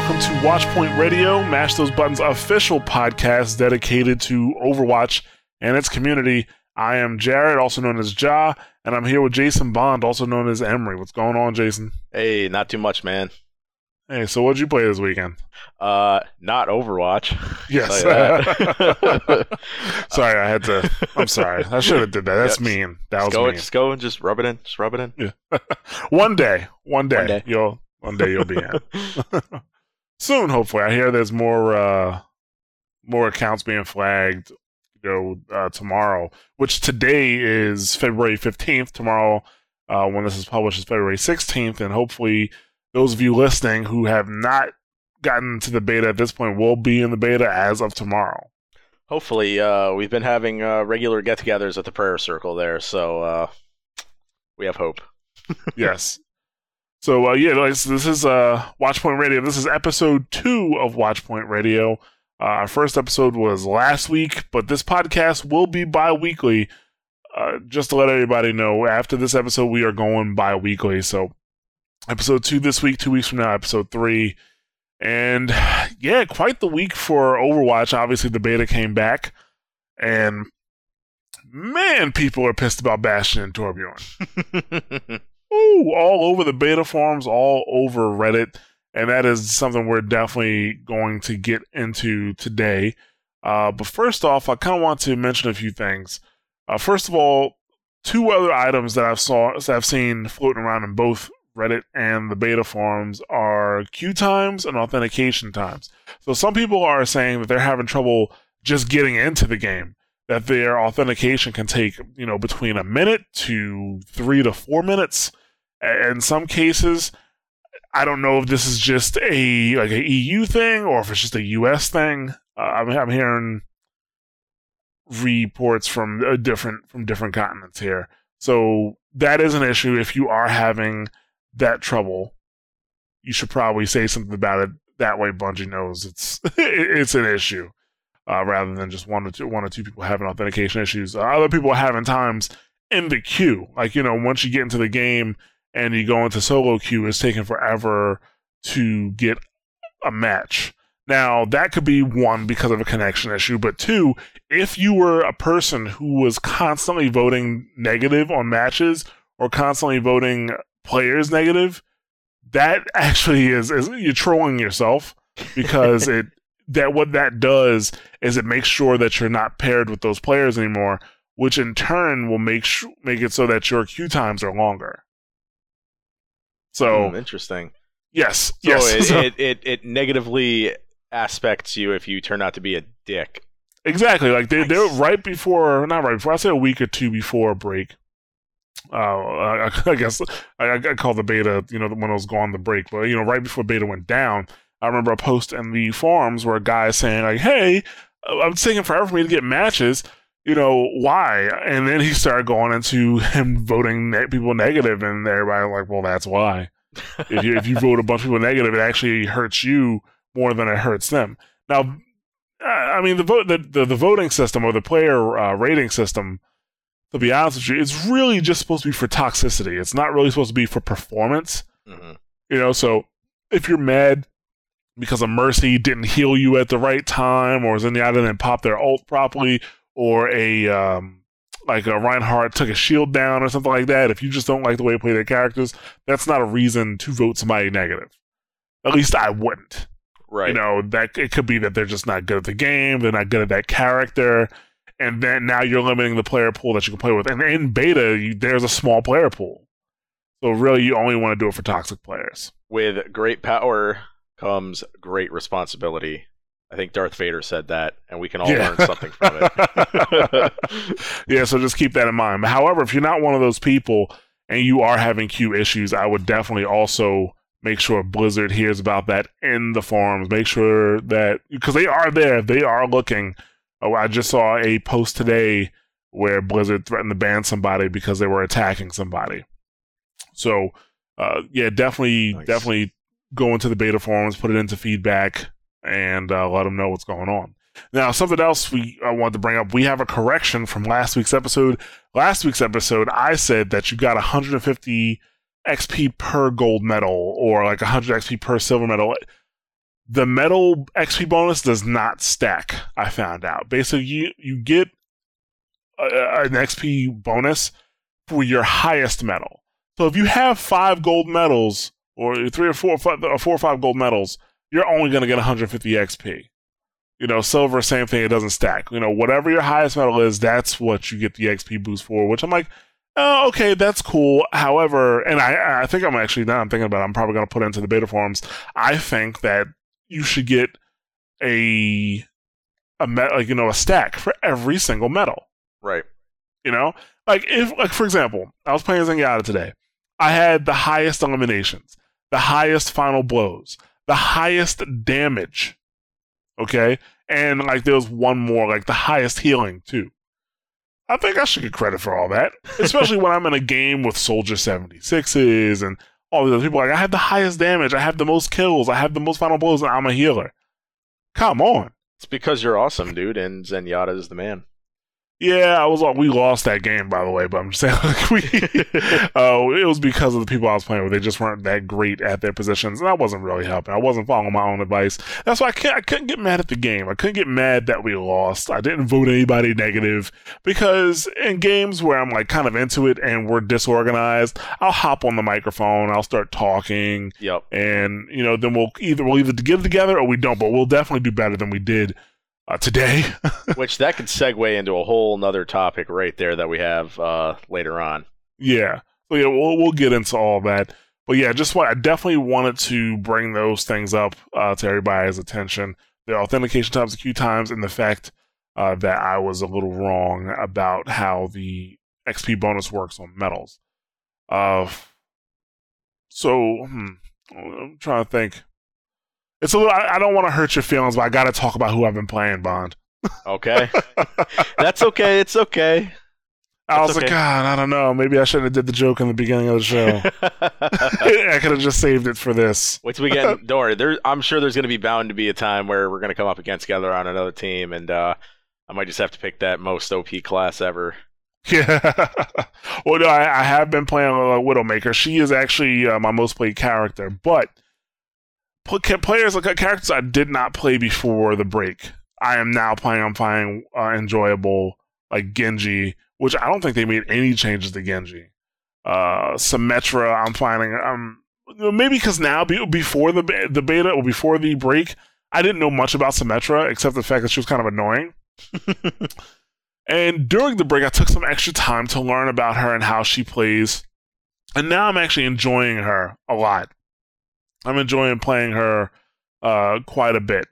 Welcome to Watchpoint Radio, Mash Those Buttons official podcast dedicated to Overwatch and its community. I am Jared, also known as Ja, and I'm here with Jason Bond, also known as Emery. What's going on, Jason? Hey, not too much, man. Hey, so what'd you play this weekend? Uh, not Overwatch. Yes. sorry, I had to. I'm sorry. I should have did that. That's mean. That just was go, mean. just go and just rub it in. Just rub it in. Yeah. one day, one day, One day. you'll one day you'll be in. Soon, hopefully. I hear there's more uh more accounts being flagged, you know, uh, tomorrow. Which today is February fifteenth. Tomorrow, uh, when this is published, is February sixteenth, and hopefully, those of you listening who have not gotten to the beta at this point will be in the beta as of tomorrow. Hopefully, uh, we've been having uh, regular get-togethers at the prayer circle there, so uh, we have hope. yes. So uh, yeah, so this is uh, Watchpoint Radio. This is episode two of Watchpoint Radio. Uh, our first episode was last week, but this podcast will be bi-weekly. Uh, just to let everybody know, after this episode, we are going bi-weekly. So episode two this week, two weeks from now, episode three. And yeah, quite the week for Overwatch. Obviously, the beta came back, and man, people are pissed about Bastion and Torbjorn. Ooh, all over the beta forums, all over Reddit, and that is something we're definitely going to get into today. Uh, but first off, I kind of want to mention a few things. Uh, first of all, two other items that I've saw that I've seen floating around in both Reddit and the beta forums are queue times and authentication times. So some people are saying that they're having trouble just getting into the game that their authentication can take you know between a minute to three to four minutes in some cases i don't know if this is just a like a eu thing or if it's just a us thing. Uh, I'm, I'm hearing reports from uh, different from different continents here. So that is an issue. If you are having that trouble you should probably say something about it. That way bungie knows it's it's an issue uh, rather than just one or two one or two people having authentication issues. Other people having times in the queue, like you know, once you get into the game and you go into solo queue, it's taking forever to get a match. Now that could be one because of a connection issue, but two, if you were a person who was constantly voting negative on matches or constantly voting players negative, that actually is, is you're trolling yourself because it that what that does is it makes sure that you're not paired with those players anymore, which in turn will make sh- make it so that your queue times are longer. So Hmm, interesting. yes, So yes, it, So- it, it, it negatively aspects you if you turn out to be a dick. exactly. Like they they're right before, not right before. I say a week or two before break. Uh, I, I guess I, I call the beta, you know, when it was going the break, but you know, right before beta went down, I remember a post in the forums where a guy is saying like, "Hey, I'm taking forever for me to get matches." You know why? And then he started going into him voting ne- people negative, and everybody like, "Well, that's why." if you if you vote a bunch of people negative, it actually hurts you more than it hurts them. Now, I mean, the vote the, the the voting system or the player uh, rating system. To be honest with you, it's really just supposed to be for toxicity. It's not really supposed to be for performance. Mhm. You know, so if you're mad because a Mercy didn't heal you at the right time, or Zenyatta didn't pop their ult properly, or a um, like a Reinhardt took a shield down or something like that, if you just don't like the way they play their characters, that's not a reason to vote somebody negative. At least I wouldn't. Right. You know, that it could be that they're just not good at the game, they're not good at that character, and then now you're limiting the player pool that you can play with. And in beta, you, there's a small player pool. So really, you only want to do it for toxic players. With great power comes great responsibility. I think Darth Vader said that, and we can all Yeah. learn something from it. yeah, so just keep that in mind. However, if you're not one of those people and you are having queue issues, I would definitely also make sure Blizzard hears about that in the forums. Make sure that because they are there, they are looking. Oh, I just saw a post today where Blizzard threatened to ban somebody because they were attacking somebody. So, uh, yeah, definitely, Nice. definitely go into the beta forums, put it into feedback, and uh, let them know what's going on. Now, something else we I wanted to bring up. We have a correction from last week's episode. Last week's episode, I said that you got 150 XP per gold medal or like 100 XP per silver medal. the metal XP bonus does not stack. I found out. Basically, you you get a, an XP bonus for your highest medal. So if you have five gold medals, or three or four, five, or four or five gold medals, you're only going to get 150 XP. You know, silver, same thing. It doesn't stack. You know, whatever your highest medal is, that's what you get the XP boost for. Which I'm like, oh, okay, that's cool. However, and I, I think I'm actually now I'm thinking about. It, I'm probably going to put into the beta forums. I think that you should get a a met, like you know a stack for every single medal. Right. You know, like if like for example, I was playing Zenyatta today. I had the highest eliminations, the highest final blows, the highest damage. Okay, and like there was one more, like the highest healing too. I think I should get credit for all that, especially when I'm in a game with Soldier 76s and all these other people. Like I have the highest damage, I have the most kills, I have the most final blows, and I'm a healer. Come on. It's because you're awesome, dude, and Zenyatta is the man. Yeah, I was. like, We lost that game, by the way. But I'm just saying, like, we. uh, it was because of the people I was playing with. They just weren't that great at their positions, and I wasn't really helping. I wasn't following my own advice. That's why I, can't, I couldn't get mad at the game. I couldn't get mad that we lost. I didn't vote anybody negative because in games where I'm like kind of into it and we're disorganized, I'll hop on the microphone. I'll start talking. Yep. And you know, then we'll either we'll either get it together or we don't. But we'll definitely do better than we did uh, today. Which that could segue into a whole nother topic right there that we have uh, later on. Yeah. So yeah, we'll we'll get into all that. But yeah, just what I definitely wanted to bring those things up uh, to everybody's attention. The authentication times, the queue times, and the fact uh, that I was a little wrong about how the XP bonus works on medals. Uh, so hmm, I'm trying to think. It's a little. I, I don't want to hurt your feelings, but I got to talk about who I've been playing, Bond. Okay. That's okay. It's okay. I was That's like. God, I don't know. Maybe I shouldn't have did the joke in the beginning of the show. I could have just saved it for this. Wait till we get. Don't worry. There, I'm sure there's going to be bound to be a time where we're going to come up against together on another team, and uh, I might just have to pick that most OP class ever. Yeah. well, no, I, I have been playing uh, Widowmaker. She is actually uh, my most played character, but players like characters I did not play before the break. I am now playing. I'm playing uh, enjoyable like Genji, which I don't think they made any changes to Genji. Uh, Symmetra, I'm finding. Um, maybe because now before the the beta or before the break, I didn't know much about Symmetra except the fact that she was kind of annoying. And during the break, I took some extra time to learn about her and how she plays. And now I'm actually enjoying her a lot. I'm enjoying playing her uh, quite a bit.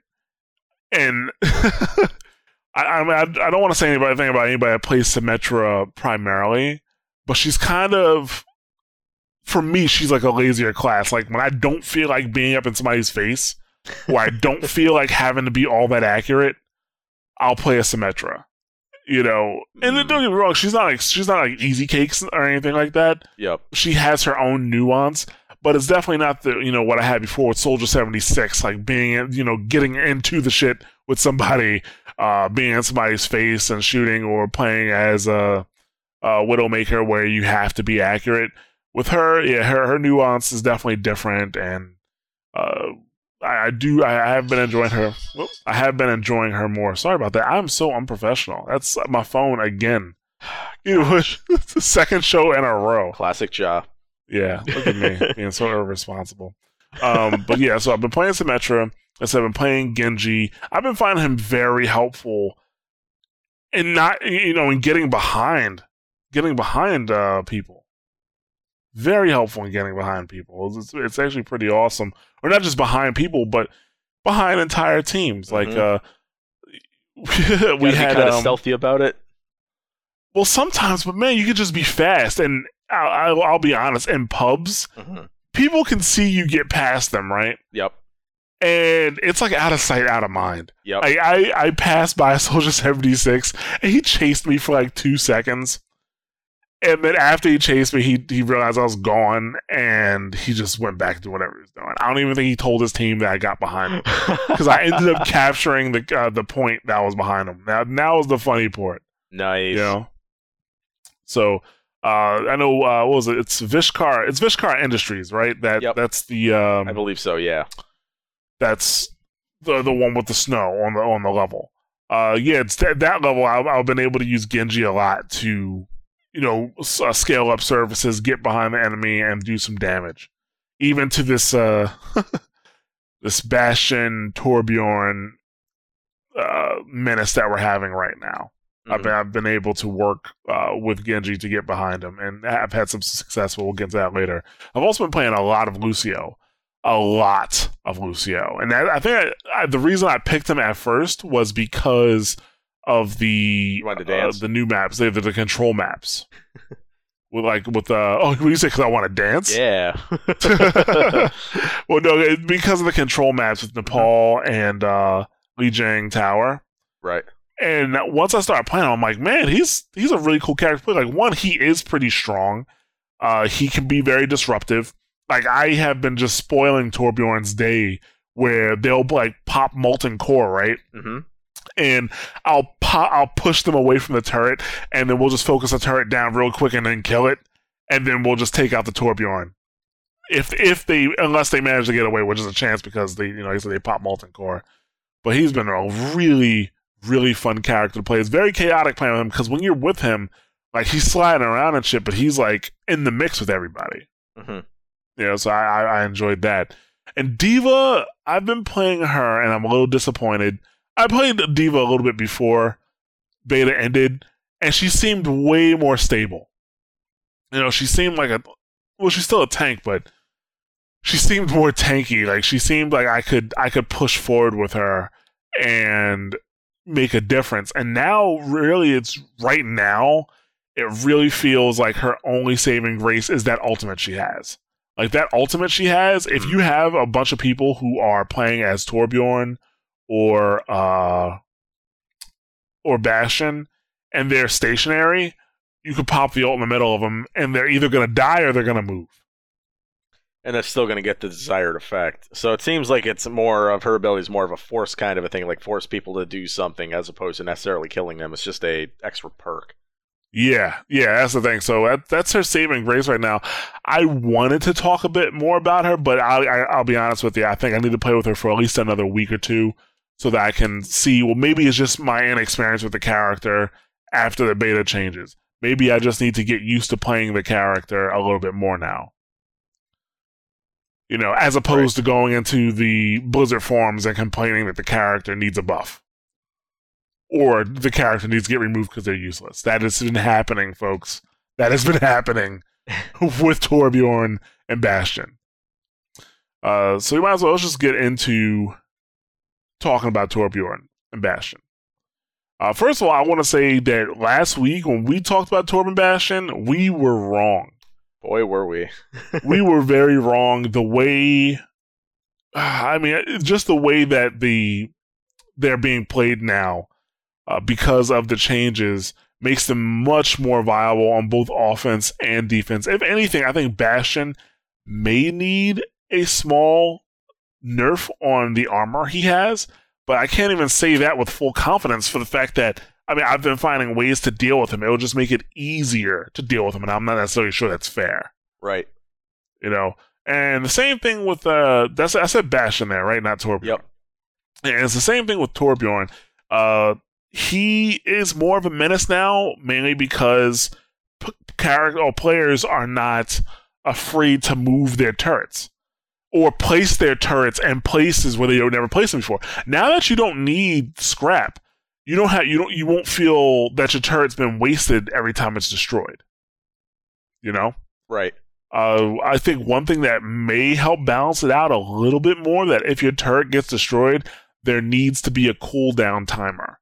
And I, I, mean, I, I don't want to say anybody, anything about anybody that plays Symmetra primarily, but she's kind of, for me, she's like a lazier class. Like when I don't feel like being up in somebody's face, or I don't feel like having to be all that accurate, I'll play a Symmetra you know and then don't get me wrong she's not like she's not like easy cakes or anything like that Yep. she has her own nuance but it's definitely not the you know what i had before with soldier 76 like being you know getting into the shit with somebody uh being in somebody's face and shooting or playing as a, a widowmaker where you have to be accurate with her yeah her her nuance is definitely different and uh I, I do. I, I have been enjoying her. I have been enjoying her more. Sorry about that. I'm so unprofessional. That's my phone again. You know, the second show in a row. Classic jaw. Yeah, look at me being so irresponsible. Um, but yeah, so I've been playing Symmetra. As I've been playing Genji. I've been finding him very helpful in not, you know, in getting behind, getting behind uh, people. Very helpful in getting behind people. It's, it's actually pretty awesome. Or not just behind people, but behind entire teams. Like uh, we had kind of um, stealthy about it. well, sometimes, but man, you could just be fast. And I'll, I'll, be honest, in pubs, hmm people can see you get past them, right? Yep. And it's like out of sight, out of mind. Yep. I, I, I passed by Soldier 76 and he chased me for like two seconds. And then after he chased me, he, he realized I was gone and he just went back to whatever he was doing. I don't even think he told his team that I got behind him because I ended up capturing the uh, the point that was behind him. Now, now is the funny part. nice. You know. So uh, I know uh, what was it? It's Vishkar. It's Vishkar Industries, right? That Yep. that's the um, I believe so. Yeah. that's the the one with the snow on the on the level. Uh, yeah, it's that, that level. I've, I've been able to use Genji a lot to, you know, s- uh, scale up services, get behind the enemy, and do some damage. Even to this uh, this Bastion Torbjorn uh, menace that we're having right now. I've, Mhm. been, I've been able to work uh, with Genji to get behind him, and I've had some success. But we'll get to that later. I've also been playing a lot of Lucio, a lot of Lucio, and that, I think I, I, the reason I picked him at first was because of the uh, the new maps, the, the, the control maps. with like with uh oh what you say because I want to dance Yeah. well no because of the control maps with Nepal and uh Lijiang Tower right. And once I started playing, I'm like, man, he's he's a really cool character. Like one, he is pretty strong. Uh, he can be very disruptive. Like I have been just spoiling Torbjorn's day where they'll like pop molten core, right? hmm And I'll pop, I'll push them away from the turret, and then we'll just focus the turret down real quick and then kill it, and then we'll just take out the Torbjorn. If if they unless they manage to get away, which is a chance because they you know they they pop molten core. But he's been a really really fun character to play. It's very chaotic playing with him because when you're with him, like he's sliding around and shit, but he's like in the mix with everybody. hmm You know, so I, I, I enjoyed that. And D.Va, I've been playing her and I'm a little disappointed. I played D.Va a little bit before beta ended, and she seemed way more stable. You know, she seemed like a well, she's still a tank, but she seemed more tanky. Like she seemed like I could I could push forward with her and make a difference. And now really it's right now it really feels like her only saving grace is that ultimate she has. Like that ultimate she has, if you have a bunch of people who are playing as Torbjorn or uh or Bastion and they're stationary, you could pop the ult in the middle of them and they're either going to die or they're going to move. And that's still going to get the desired effect. So it seems like it's more of her ability is more of a force kind of a thing, like force people to do something as opposed to necessarily killing them. It's just a extra perk. Yeah, yeah, that's the thing. So that, that's her saving grace right now. I wanted to talk a bit more about her, but I, I, I'll be honest with you. I think I need to play with her for at least another week or two so that I can see. Well, maybe it's just my inexperience with the character after the beta changes. Maybe I just need to get used to playing the character a little bit more now. You know, as opposed to going into the Blizzard forums and complaining that the character needs a buff or the character needs to get removed because they're useless. That has been happening, folks. That has been happening with Torbjorn and Bastion. Uh, so we might as well just get into talking about Torbjorn and Bastion. Uh, first of all, I want to say that last week when we talked about Torb and Bastion, we were wrong. Boy, were we. we were very wrong. The way, I mean, just the way that the they're being played now, uh, because of the changes, makes them much more viable on both offense and defense. If anything, I think Bastion may need a small nerf on the armor he has, but I can't even say that with full confidence for the fact that I mean I've been finding ways to deal with him. It'll just make it easier to deal with him, and I'm not necessarily sure that's fair. Right. You know, and the same thing with uh, that's I said Bastion there, right? Not Torbjorn. Yep. And it's the same thing with Torbjorn. Uh, he is more of a menace now, mainly because p- character or players are not afraid to move their turrets or place their turrets in places where they never placed them before. Now that you don't need scrap, you don't have you don't you won't feel that your turret's been wasted every time it's destroyed. You know. Right. Uh, I think one thing that may help balance it out a little bit more that if your turret gets destroyed, there needs to be a cooldown timer.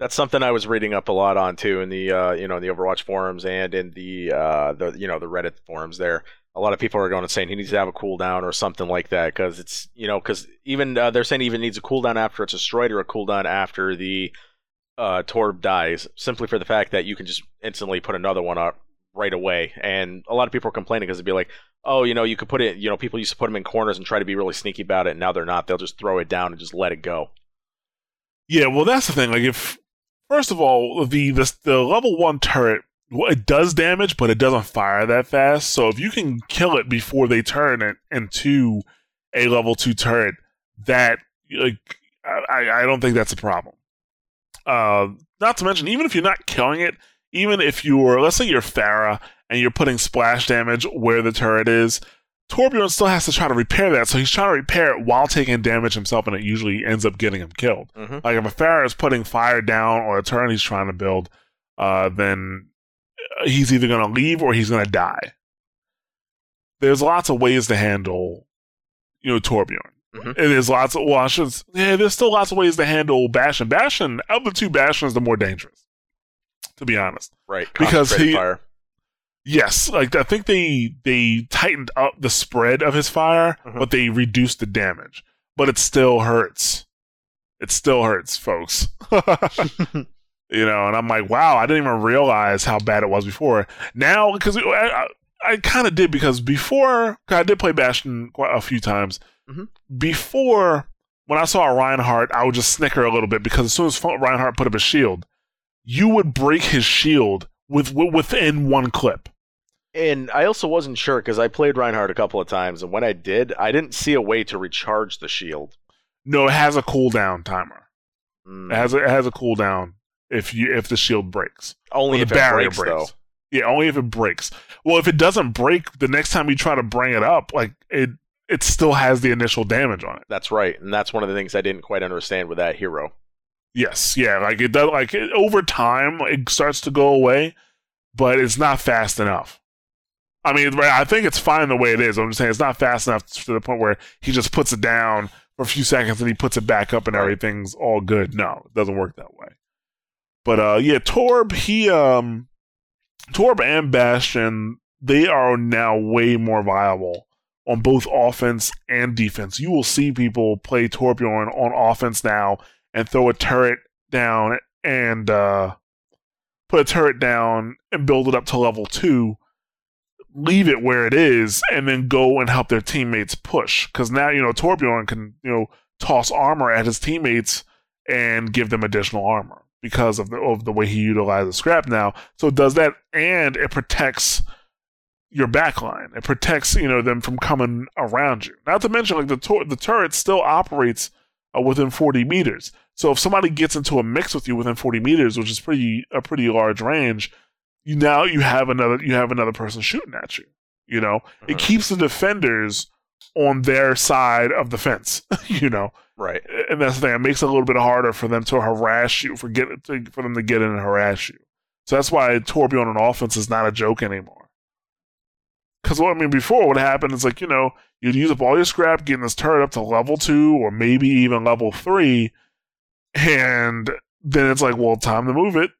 That's something I was reading up a lot on too in the uh, you know in the Overwatch forums and in the uh, the you know the Reddit forums. There, a lot of people are going and saying he needs to have a cooldown or something like that because it's you know because even uh, they're saying he even needs a cooldown after it's destroyed or a cooldown after the uh, Torb dies, simply for the fact that you can just instantly put another one up right away. And a lot of people are complaining because it'd be like, oh, you know, you could put it, you know, people used to put them in corners and try to be really sneaky about it. And now they're not. They'll just throw it down and just let it go. Yeah, well, that's the thing. Like, if first of all, the the, the level one turret, well, it does damage, but it doesn't fire that fast. So if you can kill it before they turn it into a level two turret, that like I, I don't think that's a problem. Uh, not to mention, even if you're not killing it, even if you're, let's say you're Pharah and you're putting splash damage where the turret is, Torbjorn still has to try to repair that. So he's trying to repair it while taking damage himself, and it usually ends up getting him killed. Mm-hmm. Like if a Pharah is putting fire down or a turret he's trying to build, uh, then he's either going to leave or he's going to die. There's lots of ways to handle, you know, Torbjorn. Mhm. And there's lots of well, I should, yeah, there's still lots of ways to handle Bastion. Bastion, of the two, Bastion is the more dangerous, to be honest. Right. Because he- fire. Yes, like I think they they tightened up the spread of his fire, Mhm. but they reduced the damage. But it still hurts. It still hurts, folks. you know, and I'm like, wow, I didn't even realize how bad it was before. Now, because I, I, I kind of did because before I did play Bastion quite a few times. Mhm. Before, when I saw Reinhardt, I would just snicker a little bit because as soon as Reinhardt put up his shield, you would break his shield with, wi- within one clip. And I also wasn't sure because I played Reinhardt a couple of times, and when I did, I didn't see a way to recharge the shield. No, it has a cooldown timer. Mm. It has a, it has a cooldown if you if the shield breaks. Only if the it barrier breaks, though. Yeah, only if it breaks. Well, if it doesn't break, the next time you try to bring it up, like it it still has the initial damage on it. That's right, and that's one of the things I didn't quite understand with that hero. Yes, yeah, like it does. Like it, over time, it starts to go away, but it's not fast enough. I mean, right, I think it's fine the way it is. I'm just saying it's not fast enough to the point where he just puts it down for a few seconds and he puts it back up and everything's all good. No, it doesn't work that way. But uh, yeah, Torb, he um, Torb and Bastion, they are now way more viable on both offense and defense. You will see people play Torbjorn on offense now and throw a turret down and uh, put a turret down and build it up to level two, leave it where it is, and then go and help their teammates push. Because now you know Torbjorn can you know toss armor at his teammates and give them additional armor because of the of the way he utilizes scrap now. So it does that, and it protects your backline. It protects you know them from coming around you. Not to mention like the tor- the turret still operates uh, within 40 meters. So if somebody gets into a mix with you within 40 meters, which is pretty a pretty large range, you now you have another you have another person shooting at you. You know, it Mhm. keeps the defenders on their side of the fence. you know, Right. and that's the thing. It makes it a little bit harder for them to harass you, for get to, for them to get in and harass you. So that's why Torbjorn on offense is not a joke anymore. Because what I mean, before what happened is like you know you'd use up all your scrap getting this turret up to level two or maybe even level three, and then it's like, well, time to move it.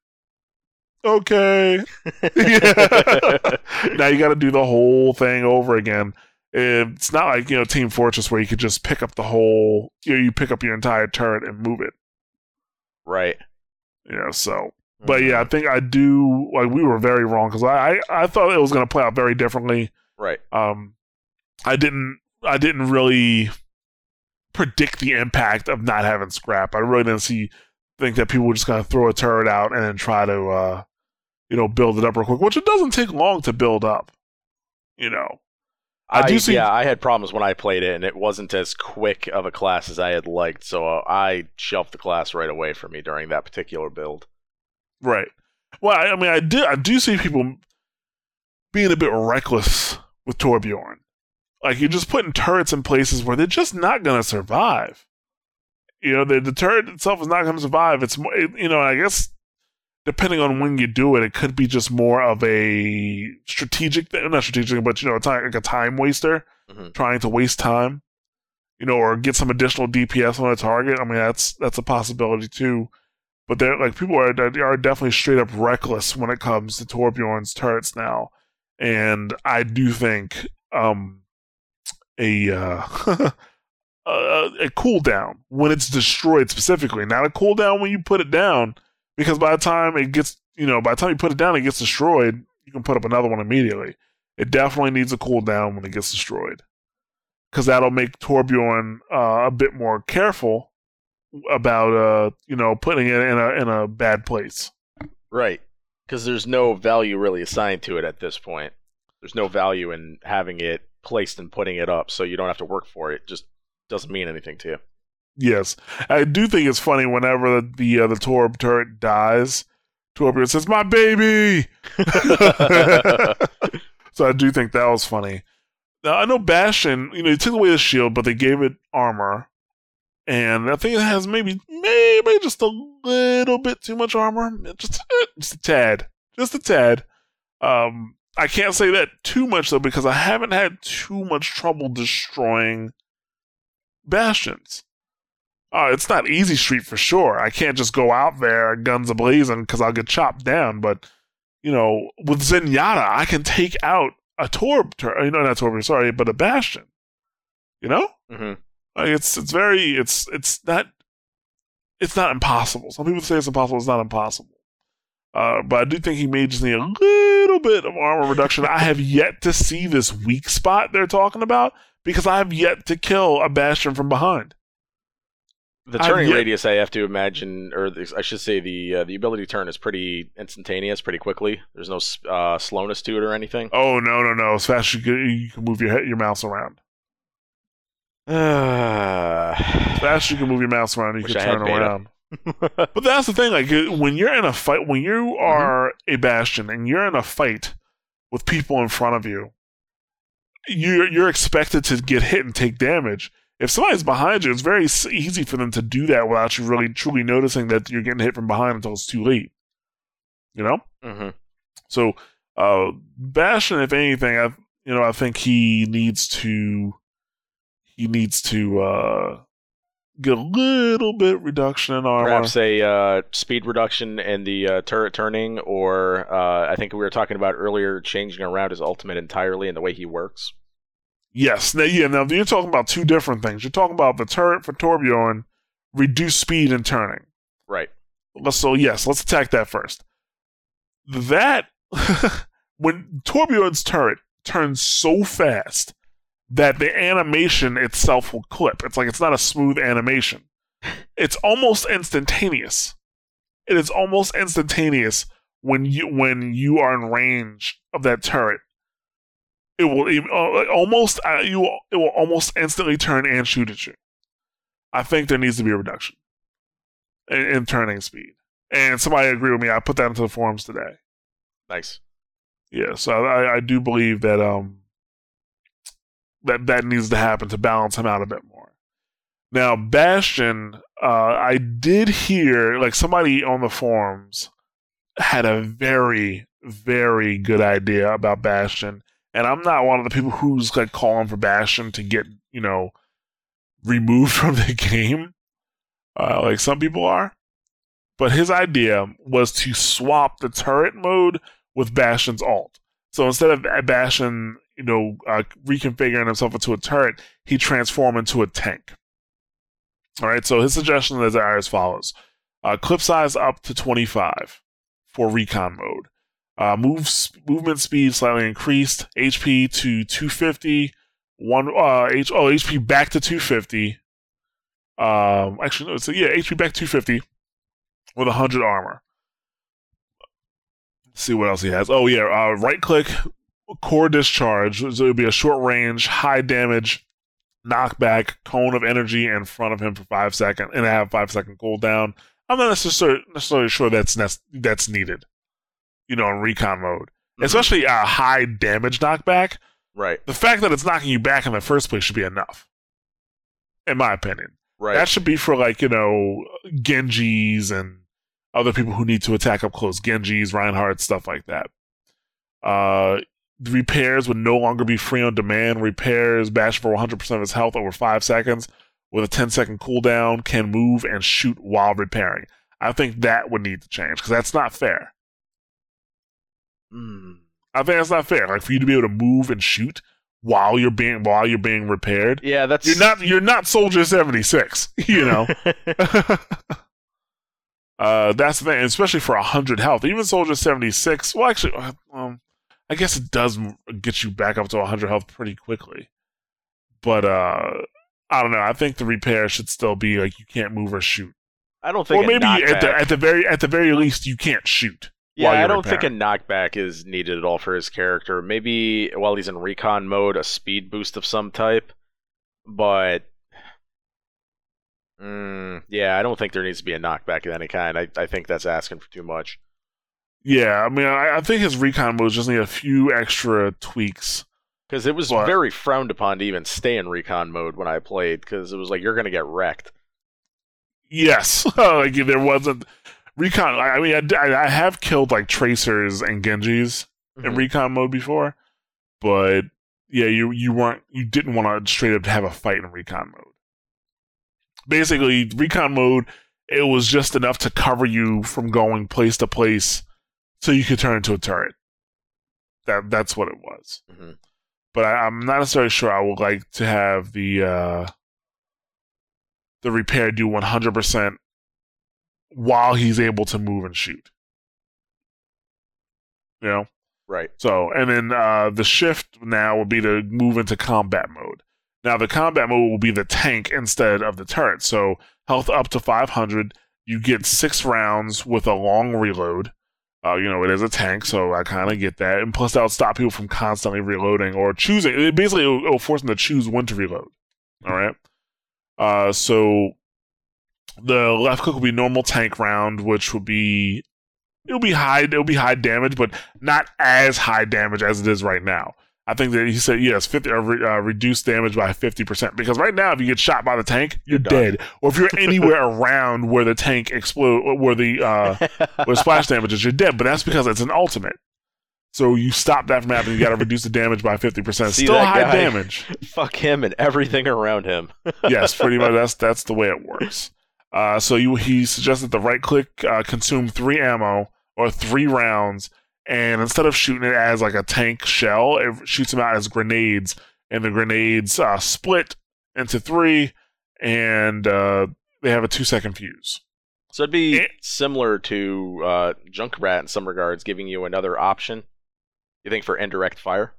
Okay. Now you got to do the whole thing over again. It's not like you know Team Fortress where you could just pick up the whole, you know, you pick up your entire turret and move it. right. You know, so but yeah, I think I do. Like we were very wrong because I, I I thought it was going to play out very differently. Right. Um, I didn't I didn't really predict the impact of not having scrap. I really didn't see think that people were just going to throw a turret out and then try to uh, you know build it up real quick, which it doesn't take long to build up. You know, I, I, do see. yeah, I had problems when I played it, and it wasn't as quick of a class as I had liked, so I shelved the class right away for me during that particular build. Right. Well, I mean, I do I do see people being a bit reckless with Torbjorn. Like you're just putting turrets in places where they're just not going to survive. You know, the, the turret itself is not going to survive. It's more, it- you know, I guess depending on when you do it, it could be just more of a strategic, thing, not strategic, but you know, it's like like a time waster, Mhm. trying to waste time. You know, or get some additional DPS on a target. I mean, that's that's a possibility too. But they're like people are are definitely straight up reckless when it comes to Torbjorn's turrets now, and I do think um a uh, a, a cooldown when it's destroyed specifically, not a cooldown when you put it down, because by the time it gets you know by the time you put it down, it gets destroyed. You can put up another one immediately. It definitely needs a cooldown when it gets destroyed, because that'll make Torbjorn uh, a bit more careful about uh you know putting it in a in a bad place. Right. Because there's no value really assigned to it at this point. There's no value in having it placed and putting it up, so you don't have to work for it. It just doesn't mean anything to you. Yes, I do think it's funny whenever the the, uh, the Torb turret dies. Torbjorn says, "My baby." so I do think that was funny. Now I know Bastion, you know, he took away the shield, but they gave it armor, and I think it has maybe maybe just a little bit too much armor, just just a tad, just a tad. Um, I can't say that too much though because I haven't had too much trouble destroying bastions. Uh, it's not easy street for sure. I can't just go out there guns ablazing because I'll get chopped down. But you know, with Zenyatta, I can take out a Torb, you know, not Torb, sorry, but a Bastion. You know, hmm like it's it's very it's it's not it's not impossible. Some people say it's impossible. It's not impossible. Uh, but I do think he may just need a little bit of armor reduction. I have yet to see this weak spot they're talking about because I have yet to kill a Bastion from behind. The turning yet- radius, I have to imagine, or the, I should say, the uh, the ability to turn is pretty instantaneous, pretty quickly. There's no uh, slowness to it or anything. Oh no no no! As fast as you can, you can move your head, your mouse around. Uh, fast you can move your mouse around, you Wish can I had turn beta. around. But that's the thing. Like when you're in a fight, when you are a bastion and you're in a fight with people in front of you, you're you're expected to get hit and take damage. If somebody's behind you, it's very easy for them to do that without you really truly noticing that you're getting hit from behind until it's too late. You know. hmm So, uh, Bastion, if anything, I you know I think he needs to he needs to uh, get a little bit reduction in armor. Perhaps a uh, speed reduction in the uh, turret turning, or uh, I think we were talking about earlier, changing around his ultimate entirely and the way he works. Yes, now, yeah. Now you're talking about two different things. You're talking about the turret for Torbjorn, reduce speed and turning. Right. So yes, let's attack that first. That when Torbjorn's turret turns so fast that the animation itself will clip. It's like it's not a smooth animation. It's almost instantaneous. It is almost instantaneous when you when you are in range of that turret. It will uh, almost uh, you will- it will almost instantly turn and shoot at you. I think there needs to be a reduction in, in turning speed. And somebody agreed with me. I put that into the forums today. Nice. Yeah, so I, I do believe that um that that needs to happen to balance him out a bit more. Now, Bastion, uh, I did hear like somebody on the forums had a very very good idea about Bastion, and I'm not one of the people who's like calling for Bastion to get you know removed from the game, uh, like some people are. But his idea was to swap the turret mode with Bastion's ult. So instead of Bastion, you know, uh, reconfiguring himself into a turret, he transformed into a tank. All right. So his suggestion is as follows: uh, clip size up to 25 for recon mode. Uh, move movement speed slightly increased. HP to 250. One uh, H oh HP back to 250. Um, actually no, so yeah, HP back 250 with 100 armor. Let's see what else he has. Oh yeah, uh, right click, core discharge. So it'll be a short range, high damage, knockback, cone of energy in front of him for five second, and have five second cooldown. I'm not necessarily necessarily sure that's nec- that's needed. You know, in recon mode, Mhm. especially a high damage knockback. Right. The fact that it's knocking you back in the first place should be enough, in my opinion. Right. That should be for like you know Genjis and other people who need to attack up close. Genjis, Reinhardt, stuff like that. Uh, repairs would no longer be free on demand. Repairs bash for 100% of his health over five seconds with a 10 second cooldown. Can move and shoot while repairing. I think that would need to change because that's not fair. Mm. I think that's not fair. Like for you to be able to move and shoot while you're being while you're being repaired. Yeah, that's You're not you're not Soldier 76. You know. uh, that's the thing, especially for hundred health. Even Soldier seventy six. Well, actually, uh, um, I guess it does get you back up to hundred health pretty quickly. But uh, I don't know. I think the repair should still be like you can't move or shoot, I don't think or maybe at the at the very at the very least you can't shoot. Yeah, I don't think a knockback is needed at all for his character. Maybe while he's in recon mode, a speed boost of some type. But Mm, yeah, I don't think there needs to be a knockback of any kind. I, I think that's asking for too much. Yeah, I mean, I, I think his recon modes just need a few extra tweaks. Because it was But- very frowned upon to even stay in recon mode when I played, because it was like you're gonna get wrecked. Yes, like there wasn't recon. I I mean, I have killed like tracers and Genjis in Mhm. recon mode before, but yeah, you you weren't you didn't want to straight up have a fight in recon mode. Basically, recon mode it was just enough to cover you from going place to place, so you could turn into a turret. That that's what it was. Mhm. But I, I'm not necessarily sure I would like to have the uh, the repair do 100 percent while he's able to move and shoot. You know. Right. So, and then uh, the shift now would be to move into combat mode. Now, the combat mode will be the tank instead of the turret. So, health up to 500. You get six rounds with a long reload. Uh, you know, it is a tank, so I kind of get that. And plus, that'll stop people from constantly reloading or choosing. It basically, it'll, it'll force them to choose when to reload. All right. Uh, so, the left click will be normal tank round, which will be it'll be high it'll be high damage, but not as high damage as it is right now. I think that he said yes, 50 uh, re, uh, reduced damage by fifty percent. Because right now, if you get shot by the tank, you're, You're done. dead. Or if you're anywhere around where the tank explode, where the uh, where splash damage is, you're dead. But that's because it's an ultimate. So you stop that from happening. You got to reduce the damage by fifty percent. See Still that high guy? damage. Fuck him and everything around him. yes, pretty much. That's that's the way it works. Uh, so you he suggested the right click uh, consume three ammo or three rounds, and instead of shooting it as like a tank shell, it shoots them out as grenades, and the grenades uh, split into three, and uh, they have a two second fuse. So it'd be Eh. similar to uh, Junkrat in some regards, giving you another option. You think for indirect fire?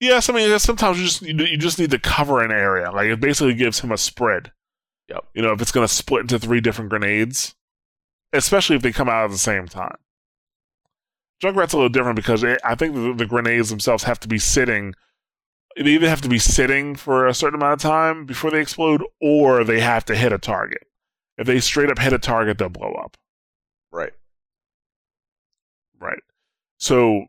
Yes, I mean sometimes you just you, you just need to cover an area. Like it basically gives him a spread. Yep. You know, if it's going to split into three different grenades, especially if they come out at the same time. Junkrat's a little different because it, I think the, the grenades themselves have to be sitting. They either have to be sitting for a certain amount of time before they explode, or they have to hit a target. If they straight up hit a target, they'll blow up. Right. Right. So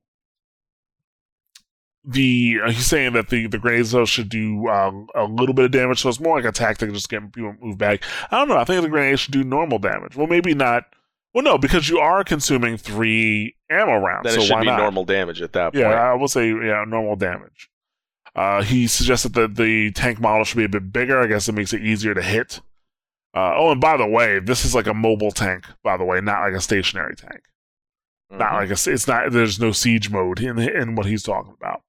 the uh, he's saying that the the grenades though should do um, a little bit of damage, so it's more like a tactic, just getting people to move back. I don't know. I think the grenades should do normal damage. Well, maybe not. Well, no, because you are consuming three ammo rounds, Then so it should why be not? normal damage at that point. Yeah. I will say yeah, normal damage. Uh, he suggested that the tank model should be a bit bigger. I guess it makes it easier to hit. Uh, oh, and by the way, this is like a mobile tank. By the way, not like a stationary tank not Mhm. like a, it's not there's no siege mode in in what he's talking about.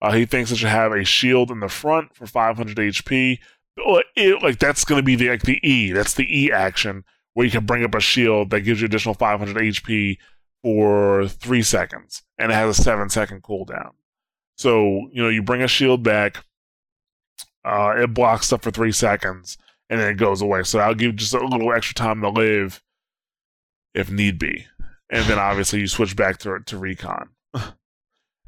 Uh, he thinks it should have a shield in the front for 500 HP. It- like that's going to be the like the E. That's the E action where you can bring up a shield that gives you additional 500 HP for three seconds, and it has a seven second cooldown. So you know you bring a shield back, uh, it blocks stuff for three seconds, and then it goes away. So I'll give just a little extra time to live if need be and then obviously you switch back to to recon.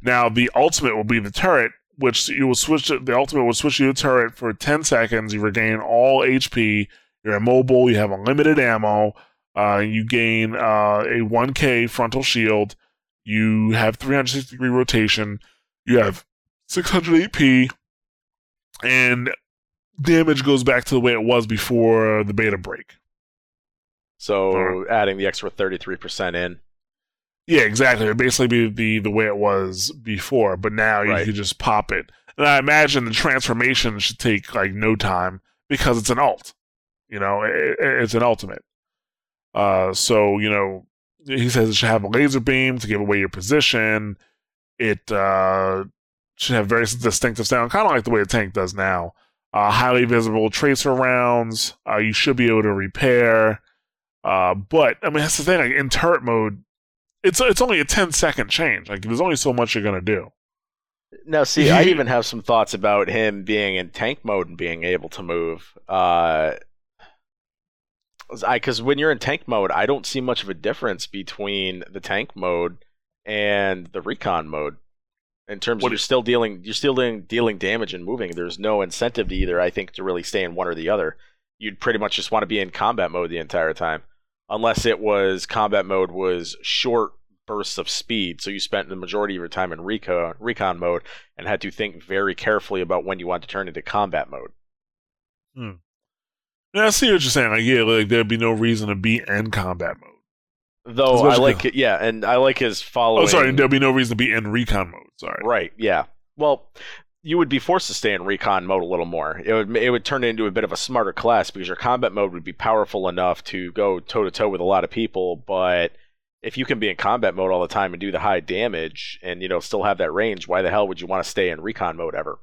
now the ultimate will be the turret, which you will switch. To, the ultimate will switch you to turret for ten seconds. You regain all HP. You're immobile. You have unlimited ammo. Uh, you gain uh, a 1K frontal shield. You have 360 degree rotation. You have 600 AP, and damage goes back to the way it was before the beta break. So adding the extra 33% in. Yeah, exactly. It'd basically be the the way it was before, but now you Right. can just pop it. And I imagine the transformation should take like no time because it's an ult. You know, it, it's an ultimate. Uh, so you know, he says it should have a laser beam to give away your position. It uh, should have very distinctive sound, kind of like the way the tank does now. Uh, highly visible tracer rounds. Uh, you should be able to repair. Uh, but I mean, that's the thing. Like in turret mode, it's it's only a 10 second change. Like there's only so much you're gonna do. Now, see, I even have some thoughts about him being in tank mode and being able to move. Uh, because when you're in tank mode, I don't see much of a difference between the tank mode and the recon mode. In terms What of you're still dealing, you're still dealing, dealing damage and moving. There's no incentive to either. I think to really stay in one or the other. you'd pretty much just want to be in combat mode the entire time, unless it was combat mode was short bursts of speed. So you spent the majority of your time in recon recon mode and had to think very carefully about when you want to turn into combat mode. Hmm. Yeah, I see what you're saying. Like, yeah, like there'd be no reason to be in combat mode. Though I like it, yeah, and I like his following. Oh, sorry, there'd be no reason to be in recon mode. Sorry. Right. Yeah. Well, you would be forced to stay in recon mode a little more. It would it would turn into a bit of a smarter class because your combat mode would be powerful enough to go toe to toe with a lot of people, but if you can be in combat mode all the time and do the high damage and you know still have that range, why the hell would you want to stay in recon mode ever?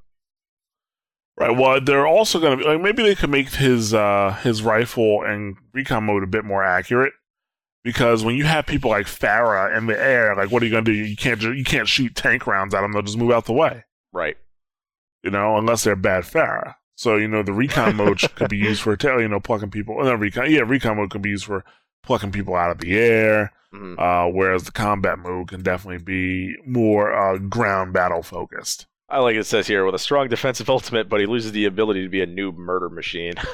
Right. Well, they're also going to be like maybe they could make his uh his rifle and recon mode a bit more accurate because when you have people like Pharah in the air, like what are you going to do? You can't ju- you can't shoot tank rounds at them; they'll just move out the way. Right. You know, unless they're bad Pharah. So you know the recon mode could be used for you know plucking people. No, recon. Yeah, recon mode could be used for plucking people out of the air. Mhm. Uh, whereas the combat mode can definitely be more uh, ground battle focused. I like it says here with a strong defensive ultimate, but he loses the ability to be a noob murder machine.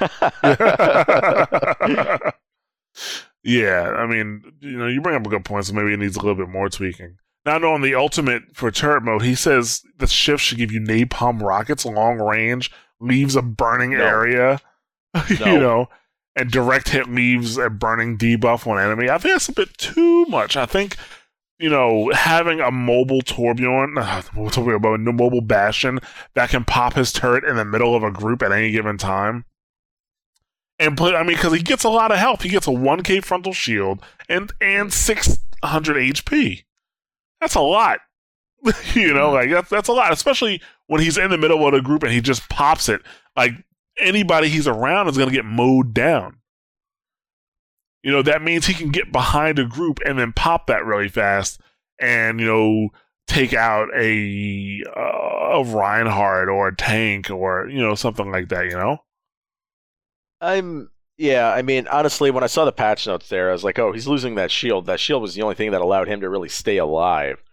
yeah, I mean, you know, you bring up a good point, so maybe it needs a little bit more tweaking. Now, on the ultimate for turret mode, he says the shift should give you napalm rockets, long range, leaves a burning No. area, you know, and direct hit leaves a burning debuff on enemy. I think that's a bit too much. I think, you know, having a mobile Torbjorn, but a mobile Bastion that can pop his turret in the middle of a group at any given time. And put, I mean, because he gets a lot of health. He gets a 1k frontal shield and and 600 HP. That's a lot. you know, like that's that's a lot, especially when he's in the middle of a group and he just pops it. Like anybody he's around is going to get mowed down. You know, that means he can get behind a group and then pop that really fast and, you know, take out a, uh, a Reinhardt or a tank or, you know, something like that, you know? I'm yeah, I mean, honestly, when I saw the patch notes there, I was like, oh, he's losing that shield. That shield was the only thing that allowed him to really stay alive.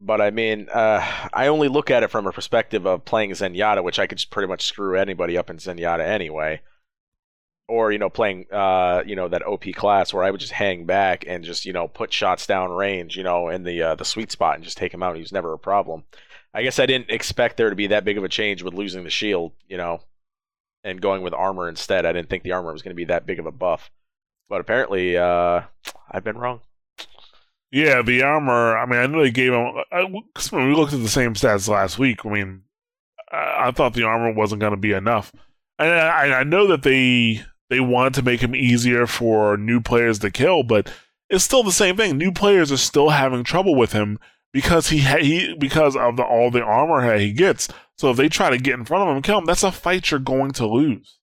But I mean, uh, I only look at it from a perspective of playing Zenyatta, which I could just pretty much screw anybody up in Zenyatta anyway. Or, you know, playing, uh, you know, that OP class where I would just hang back and just, you know, put shots down range, you know, in the uh, the sweet spot and just take him out. He was never a problem. I guess I didn't expect there to be that big of a change with losing the shield, you know, and going with armor instead. I didn't think the armor was going to be that big of a buff. But apparently, uh, I've been wrong. Yeah, the armor. I mean, I know they gave him. I, 'cause when we looked at the same stats last week, I mean, I, I thought the armor wasn't going to be enough. And I, I know that they they wanted to make him easier for new players to kill, but it's still the same thing. New players are still having trouble with him because he ha- he because of the, all the armor he gets. So if they try to get in front of him and kill him, that's a fight you're going to lose.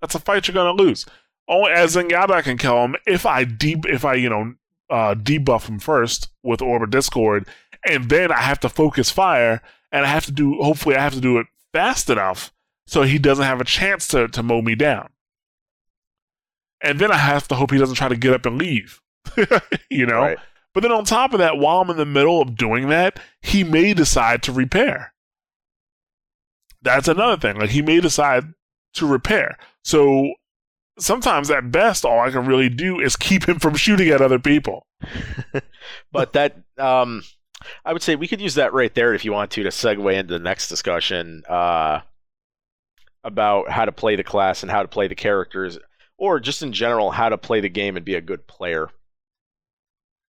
That's a fight you're going to lose. Only as Zenyatta can kill him if I deep if I you know uh, debuff him first with Orb of Discord, and then I have to focus fire, and I have to do. Hopefully, I have to do it fast enough so he doesn't have a chance to to mow me down. And then I have to hope he doesn't try to get up and leave. you know. Right. But then on top of that, while I'm in the middle of doing that, he may decide to repair. That's another thing. Like he may decide to repair. So sometimes at best all I can really do is keep him from shooting at other people. But that, um, I would say we could use that right there if you want to to segue into the next discussion uh, about how to play the class and how to play the characters, or just in general how to play the game and be a good player.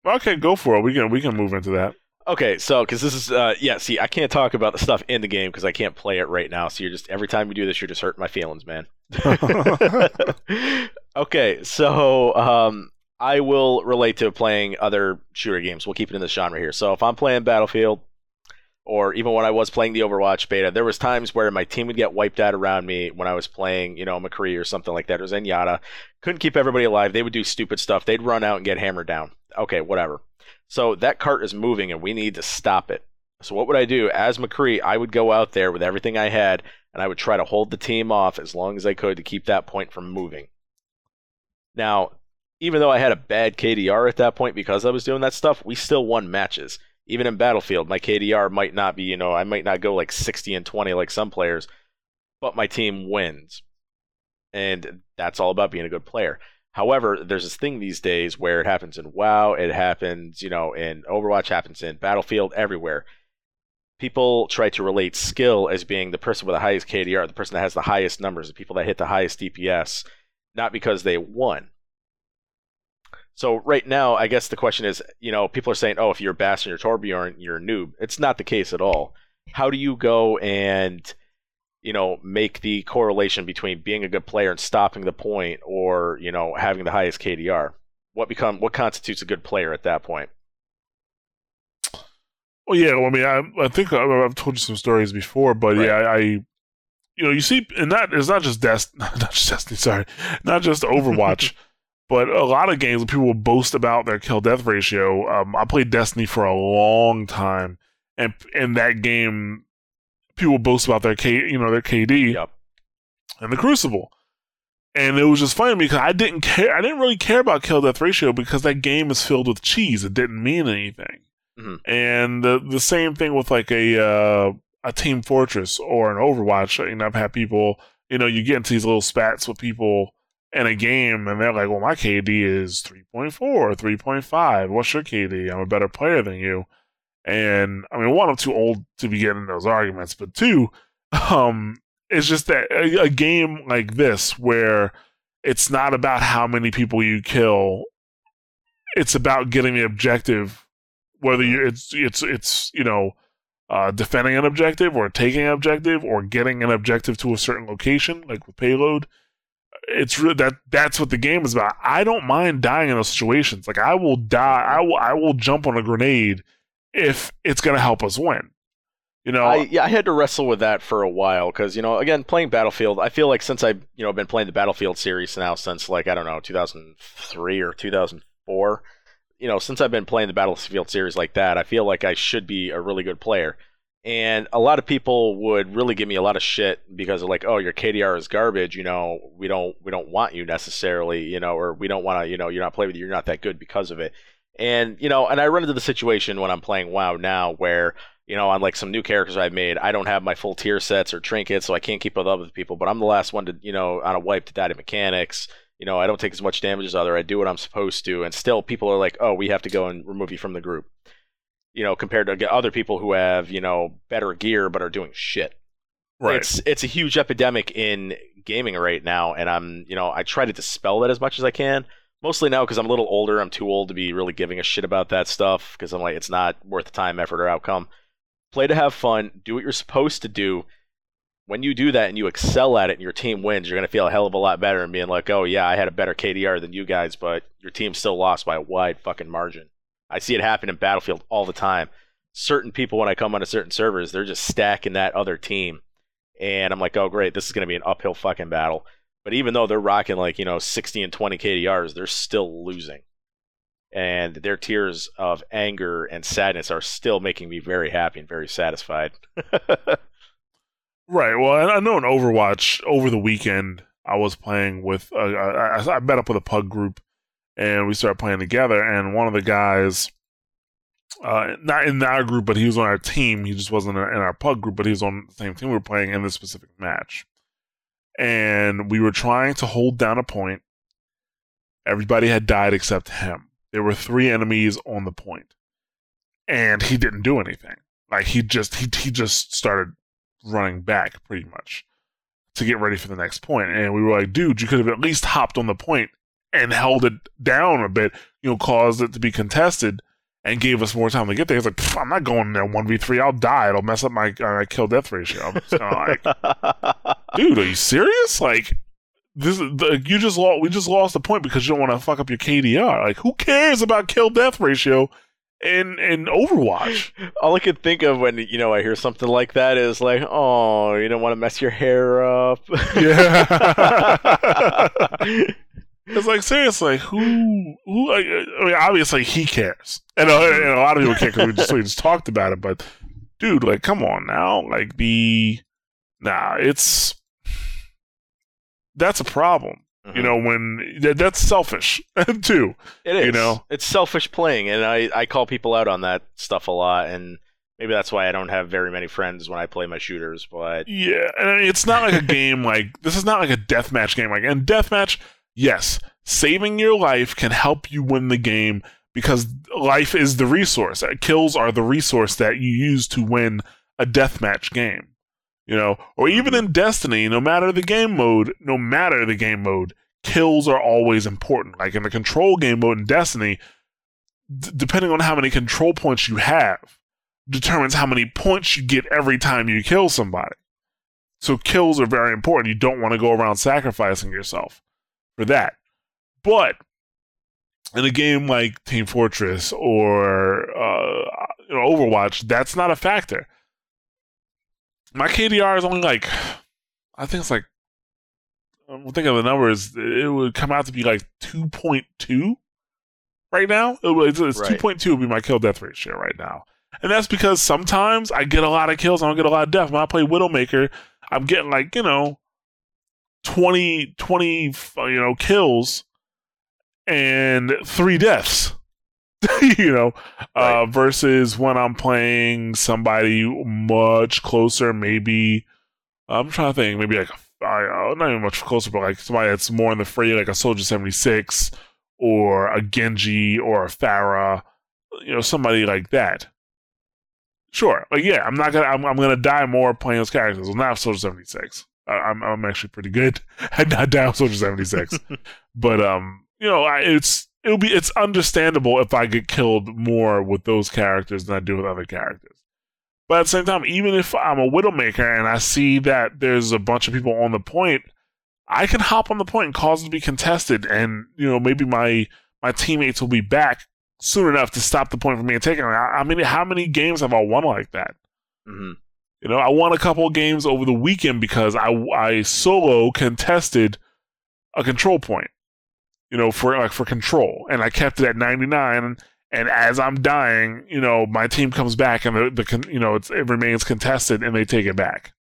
Okay, go for it. We can we can move into that. Okay, so because this is uh yeah, see, I can't talk about the stuff in the game because I can't play it right now. So you're just every time you do this, you're just hurting my feelings, man. okay, so um, I will relate to playing other shooter games. We'll keep it in this genre here. So if I'm playing Battlefield, or even when I was playing the Overwatch beta, there was times where my team would get wiped out around me when I was playing, you know, McCree or something like that, or Zenyatta. Couldn't keep everybody alive. They would do stupid stuff. They'd run out and get hammered down. Okay, whatever. So that cart is moving, and we need to stop it. So what would I do as McCree? I would go out there with everything I had, and I would try to hold the team off as long as I could to keep that point from moving. Now, even though I had a bad KDR at that point because I was doing that stuff, we still won matches. Even in Battlefield, my KDR might not be, you know, I might not go like 60 and 20 like some players, but my team wins. and that's all about being a good player. However, there's this thing these days where it happens in WoW, it happens, you know, in Overwatch, happens in Battlefield, everywhere. People try to relate skill as being the person with the highest KDR, the person that has the highest numbers, the people that hit the highest DPS, not because they won. So right now, I guess the question is, you know, people are saying, "Oh, if you're Bastion or Torbjorn, you're a noob." It's not the case at all. How do you go and you know, make the correlation between being a good player and stopping the point or, you know, having the highest KDR? What become what constitutes a good player at that point? Well, yeah. Well, I mean, I, I think I, have told you some stories before, but right. yeah, I, I, you know, you see, and that is not just Dest, not just Destiny, sorry, not just Overwatch, but a lot of games people will boast about their kill death ratio. Um, I played Destiny for a long time, and in that game, people boast about their K, you know, their KD yep. and the Crucible. And it was just funny because I didn't care. I didn't really care about kill death ratio because that game is filled with cheese. It didn't mean anything. Mm-hmm. And the the same thing with like a uh, a Team Fortress or an Overwatch. You know, I've had people. You know, you get into these little spats with people in a game, and they're like, "Well, my KD is 3.4, 3.5. What's your KD? I'm a better player than you." And I mean, one, I'm too old to be getting those arguments, but two, um, it's just that a, a game like this where it's not about how many people you kill, it's about getting the objective. Whether you it's it's it's you know uh, defending an objective or taking an objective or getting an objective to a certain location, like with payload. It's re- that that's what the game is about. I don't mind dying in those situations. Like I will die. I will I will jump on a grenade if it's going to help us win. You know, I, yeah, I had to wrestle with that for a while because you know, again, playing Battlefield, I feel like since I you know been playing the Battlefield series now since like I don't know 2003 or 2004, you know, since I've been playing the Battlefield series like that, I feel like I should be a really good player. And a lot of people would really give me a lot of shit because of like, oh, your KDR is garbage. You know, we don't we don't want you necessarily. You know, or we don't want to. You know, you're not playing with you. You're not that good because of it. And you know, and I run into the situation when I'm playing WoW now where you know, on like some new characters I've made, I don't have my full tier sets or trinkets, so I can't keep up with people. But I'm the last one to, you know, on a wipe to die mechanics. You know, I don't take as much damage as other. I do what I'm supposed to, and still people are like, "Oh, we have to go and remove you from the group." You know, compared to other people who have you know better gear but are doing shit. Right. It's it's a huge epidemic in gaming right now, and I'm you know I try to dispel that as much as I can mostly now because I'm a little older. I'm too old to be really giving a shit about that stuff because I'm like, it's not worth the time, effort, or outcome. Play to have fun. Do what you're supposed to do. When you do that and you excel at it and your team wins, you're going to feel a hell of a lot better and being like, oh, yeah, I had a better KDR than you guys, but your team still lost by a wide fucking margin. I see it happen in Battlefield all the time. Certain people, when I come onto certain servers, they're just stacking that other team. And I'm like, oh, great, this is going to be an uphill fucking battle but even though they're rocking like, you know, 60 and 20 KDRs, they're still losing. And their tears of anger and sadness are still making me very happy and very satisfied. right. Well, I know in Overwatch over the weekend, I was playing with, uh, I, I met up with a pug group and we started playing together. And one of the guys, uh, not in our group, but he was on our team. He just wasn't in our pug group, but he was on the same team we were playing in this specific match and we were trying to hold down a point. Everybody had died except him. There were three enemies on the point, and he didn't do anything. Like he just he he just started running back pretty much to get ready for the next point. And we were like, dude, you could have at least hopped on the point and held it down a bit, you know, caused it to be contested and gave us more time to get there. He's like, I'm not going there 1v3. I'll die. It'll mess up my uh, kill death ratio. like, dude, are you serious? Like, this the, you just lost, we just lost the point because you don't want to fuck up your KDR. Like, who cares about kill death ratio in in Overwatch? All I could think of when you know I hear something like that is like, oh, you don't want to mess your hair up. Yeah. It's like seriously, who who? I mean, obviously he cares, and, uh, and a lot of people care because we just we just talked about it. But dude, like, come on now, like the nah, it's that's a problem. Mm-hmm. You know, when that, that's selfish too. It is. You know, it's selfish playing, and I I call people out on that stuff a lot. And maybe that's why I don't have very many friends when I play my shooters. But Yeah, and it's not like a game like this is not like a deathmatch game. Like in deathmatch, yes, saving your life can help you win the game because life is the resource. Uh, Kills are the resource that you use to win a deathmatch game. You know, or even in Destiny, no matter the game mode, no matter the game mode, kills are always important. Like in the control game mode in Destiny, d- depending on how many control points you have, determines how many points you get every time you kill somebody. So kills are very important. You don't want to go around sacrificing yourself for that. But in a game like Team Fortress or uh, you know, Overwatch, that's not a factor. My KDR is only like, I think it's like, I'm thinking of the numbers. It would come out to be like 2.2 right now. It was, it's Right. 2.2 would be my kill death ratio right now. And that's because sometimes I get a lot of kills, I don't get a lot of death. When I play Widowmaker, I'm getting like, you know, 20, 20 you know, kills and three deaths. you know, uh, versus when I'm playing somebody much closer, maybe I'm trying to think, maybe like I, uh, not even much closer, but like somebody that's more in the fray, like a Soldier 76 or a Genji or a Pharah, you know, somebody like that. Sure, like yeah, I'm not gonna, I'm, I'm gonna die more playing those characters. Well, not Soldier 76. I'm, I'm actually pretty good at not dying Soldier 76, but um, you know, I, it's it'll be it's understandable if I get killed more with those characters than I do with other characters. But at the same time, even if I'm a Widowmaker and I see that there's a bunch of people on the point, I can hop on the point and cause it to be contested, and you know maybe my my teammates will be back soon enough to stop the point from being taken. I, I mean, how many games have I won like that? hmm You know, I won a couple games over the weekend because I I solo contested a control point. You know, for like for control, and I kept it at 99. And as I'm dying, you know, my team comes back and the, the you know it remains contested, and they take it back.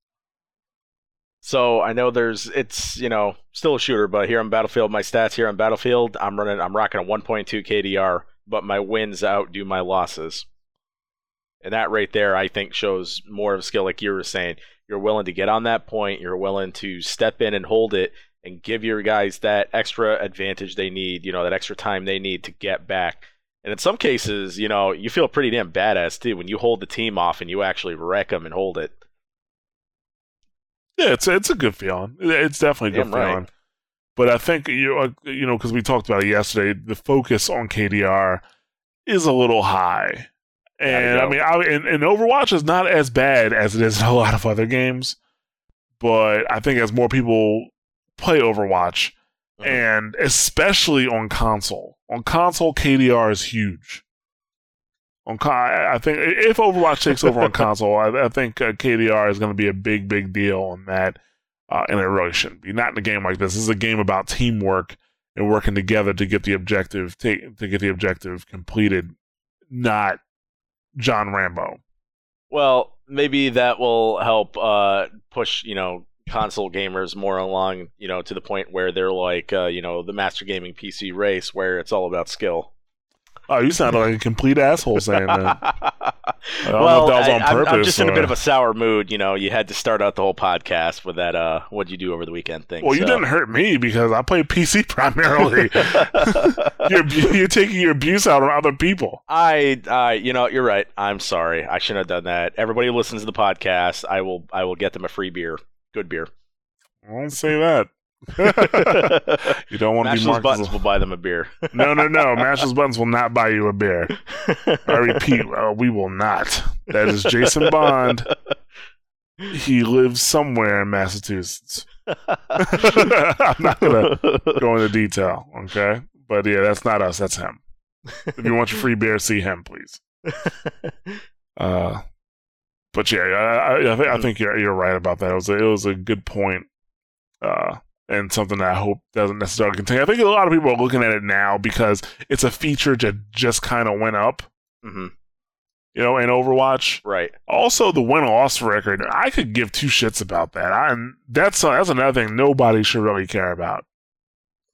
So I know there's it's you know still a shooter, but here on Battlefield, my stats here on Battlefield, I'm running I'm rocking a 1.2 KDR, but my wins outdo my losses. And that right there, I think, shows more of skill, like you were saying. You're willing to get on that point. You're willing to step in and hold it, and give your guys that extra advantage they need. You know that extra time they need to get back. And in some cases, you know, you feel pretty damn badass too when you hold the team off and you actually wreck them and hold it. Yeah, it's it's a good feeling. It's definitely a good Damn right. feeling. But I think you uh, you know because we talked about it yesterday, the focus on KDR is a little high, and I mean, I, and, and Overwatch is not as bad as it is in a lot of other games. But I think as more people play Overwatch, Mhm. and especially on console, on console KDR is huge. On con- I I think if Overwatch takes over on console, I, I think uh, KDR is going to be a big, big deal on that, uh, and it really shouldn't be. Not in a game like this. This is a game about teamwork and working together to get the objective to, to get the objective completed, not John Rambo. Well, maybe that will help uh, push, you know, console gamers more along, you know, to the point where they're like, uh, you know, the master gaming PC race, where it's all about skill. Oh, you sounded like a complete asshole saying that. don't know well, if that was on I, am I'm purpose just in a bit of a sour mood. You know, you had to start out the whole podcast with that. Uh, what'd you do over the weekend thing? Well, you didn't hurt me because I play PC primarily. you're, you're taking your abuse out on other people. I, I, you know, you're right. I'm sorry. I shouldn't have done that. Everybody who listens to the podcast, I will, I will get them a free beer, good beer. I won't say that. you don't want to be those buttons. We'll buy them a beer. no, no, no. Mash those buttons will not buy you a beer. I repeat, uh, we will not. That is Jason Bond. He lives somewhere in Massachusetts. I'm not gonna go into detail, okay? But yeah, that's not us. That's him. If you want your free beer, see him, please. Uh, but yeah, I, I, I think you're you're right about that. It was a, it was a good point, uh, and something that I hope doesn't necessarily continue. I think a lot of people are looking at it now because it's a feature that just kind of went up, hmm you know, in Overwatch. Right. Also, the win loss record, I could give two shits about that. I, that's that's another thing nobody should really care about,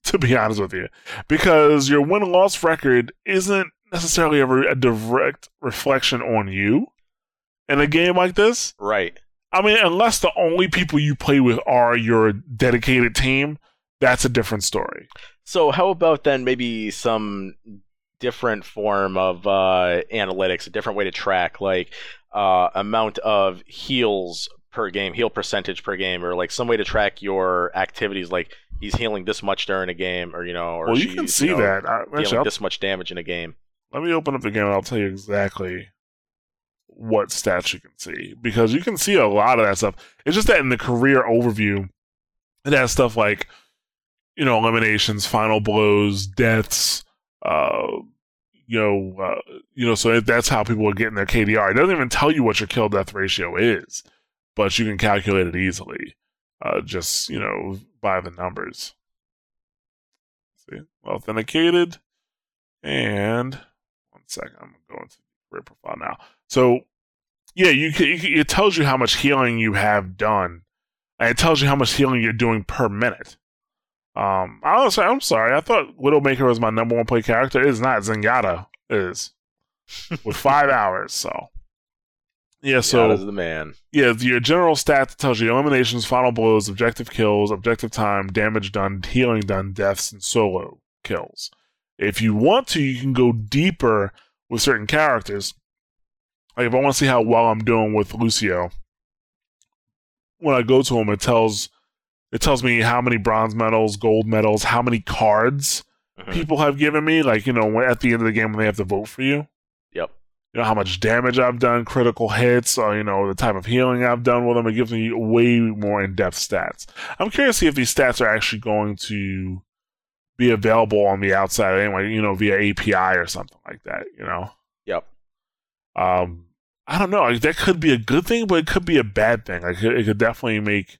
to be honest with you, because your win loss record isn't necessarily a, a direct reflection on you. in a game like this. Right. I mean, unless the only people you play with are your dedicated team, that's a different story. So how about then maybe some different form of uh, analytics, a different way to track like uh, amount of heals per game, heal percentage per game, or like some way to track your activities, like he's healing this much during a game, or you know, or well, you she's, can see know, that. I, actually, dealing I'll- this much damage in a game. let me open up the game and I'll tell you exactly what stats you can see because you can see a lot of that stuff. It's just that in the career overview, it has stuff like you know eliminations, final blows, deaths. Uh, you know, uh, you know, so that's how people are getting their KDR. It doesn't even tell you what your kill death ratio is, but you can calculate it easily, uh, just you know, by the numbers. See, authenticated, and one second, I'm going to career profile now. So, yeah, you, you it tells you how much healing you have done, and it tells you how much healing you're doing per minute. Um, I'm sorry, I thought Widowmaker was my number one play character. It is not. Zenyatta is with five hours. So, yeah, so So the man. yeah, your general stats tells you eliminations, final blows, objective kills, objective time, damage done, healing done, deaths, and solo kills. If you want to, you can go deeper with certain characters. Like if I want to see how well I'm doing with Lucio, when I go to him, it tells it tells me how many bronze medals, gold medals, how many cards Mhm. people have given me. Like you know, at the end of the game when they have to vote for you Yep. you know how much damage I've done, critical hits, or you know the type of healing I've done with them. It gives me way more in-depth stats. I'm curious to see if these stats are actually going to be available on the outside anyway, you know, via API or something like that. You know, Yep. um, I don't know. Like, that could be a good thing, but it could be a bad thing. Like it, it could definitely make,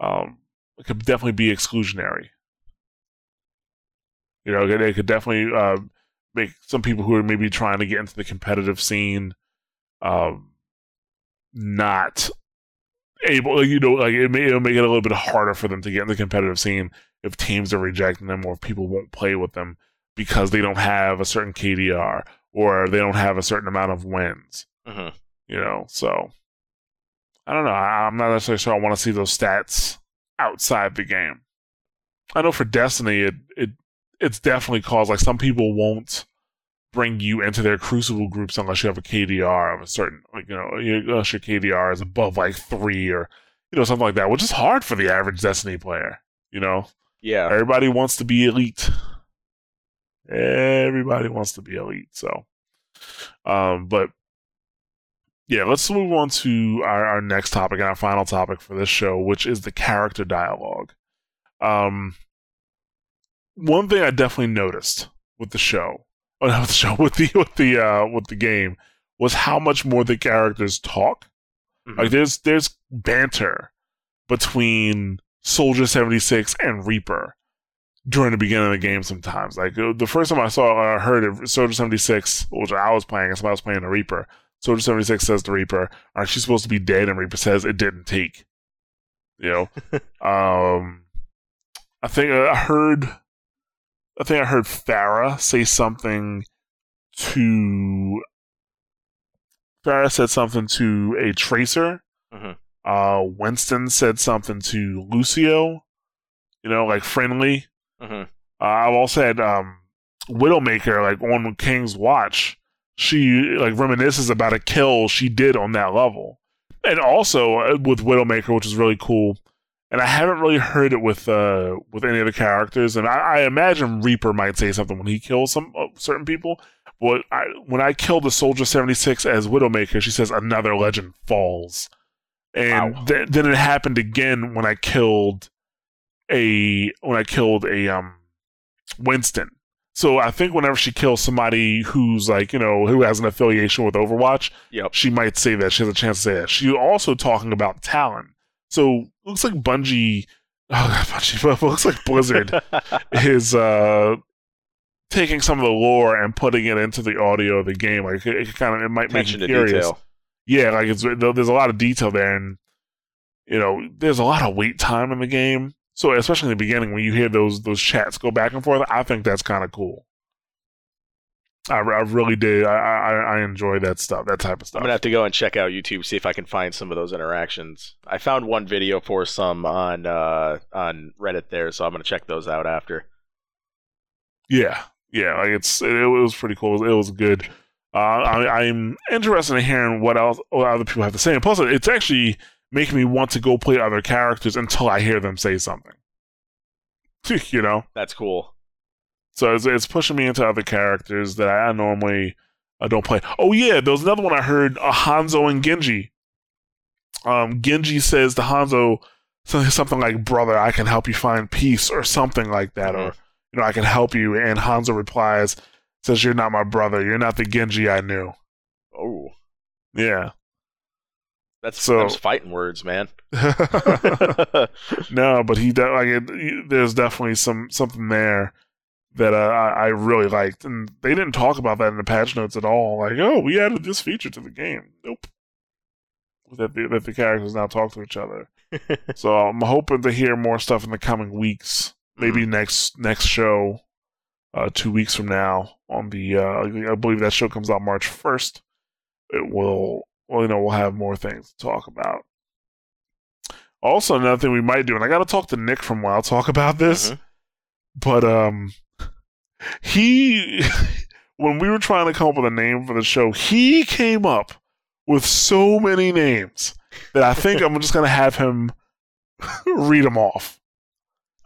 um, it could definitely be exclusionary. You know, it, it could definitely uh, make some people who are maybe trying to get into the competitive scene, um, not able. You know, like it may it'll make it a little bit harder for them to get in the competitive scene if teams are rejecting them or if people won't play with them because they don't have a certain KDR or they don't have a certain amount of wins. Hmm You know, so I don't know. I'm not necessarily sure I want to see those stats outside the game. I know for Destiny, it it it's definitely caused like some people won't bring you into their Crucible groups unless you have a KDR of a certain like you know unless your KDR is above like three or you know something like that, which is hard for the average Destiny player. You know, Yeah. Everybody wants to be elite. Everybody wants to be elite. So, um, but yeah, let's move on to our, our next topic and our final topic for this show, which is the character dialogue. Um, one thing I definitely noticed with the show, oh, not with the show, with the with the uh, with the game, was how much more the characters talk. Mhm. Like there's there's banter between Soldier 76 and Reaper during the beginning of the game sometimes. Like the first time I saw or heard it, Soldier 76, which I was playing, and somebody was playing the Reaper. Soldier 76 says to Reaper, Aren't you supposed to be dead? And Reaper says it didn't take. You know? um I think uh, I heard I think I heard Pharah say something to Pharah said something to a tracer. Mhm. Uh, Winston said something to Lucio. You know, like friendly. Mhm. Uh, I've also had um, Widowmaker, like on King's Watch. She like reminisces about a kill she did on that level, and also uh, with Widowmaker, which is really cool. And I haven't really heard it with uh with any of the characters, and I, I imagine Reaper might say something when he kills some uh, certain people. But I, when I killed the Soldier seventy six as Widowmaker, she says another legend falls, and Wow. th- then it happened again when I killed a when I killed a um Winston. So I think whenever she kills somebody who's like you know who has an affiliation with Overwatch, Yep. she might say that. She has a chance to say that. She's also talking about Talon. So looks like Bungie, oh, Bungie, but looks like Blizzard is uh, taking some of the lore and putting it into the audio of the game. Like it, it kind of it might Attention make you curious. detail. Yeah, like it's there's a lot of detail there, and you know there's a lot of wait time in the game. So especially in the beginning when you hear those those chats go back and forth, I think that's kind of cool. I, I really did. I, I I enjoy that stuff, that type of stuff. I'm gonna have to go and check out YouTube, see if I can find some of those interactions. I found one video for some on uh, on Reddit there, so I'm gonna check those out after. Yeah, yeah, like it's it, it was pretty cool. It was, good. Uh, I, I'm interested in hearing what else what other people have to say, and plus, it's actually making me want to go play other characters until I hear them say something. you know, That's cool. so it's, it's pushing me into other characters that I normally uh, don't play. Oh yeah, there was another one I heard: uh, Hanzo and Genji. Um, Genji says to Hanzo something, something like, "Brother, I can help you find peace," or something like that, or you know, I can help you. And Hanzo replies, "Says you're not my brother. You're not the Genji I knew." Oh, Yeah. That's So- those fighting words, man. no, but he de- like it, there's definitely some something there that uh, I, I really liked, and they didn't talk about that in the patch notes at all. Like, oh, we added this feature to the game. Nope. That the, that the characters now talk to each other. so I'm hoping to hear more stuff in the coming weeks. Maybe next next show, uh, two weeks from now on the uh, I believe that show comes out March first. It will well, you know, we'll have more things to talk about. Also, another thing we might do, and I got to talk to Nick from WoW Talk about this, Mhm. but um, he when we were trying to come up with a name for the show, he came up with so many names that I think I'm just gonna have him read them off.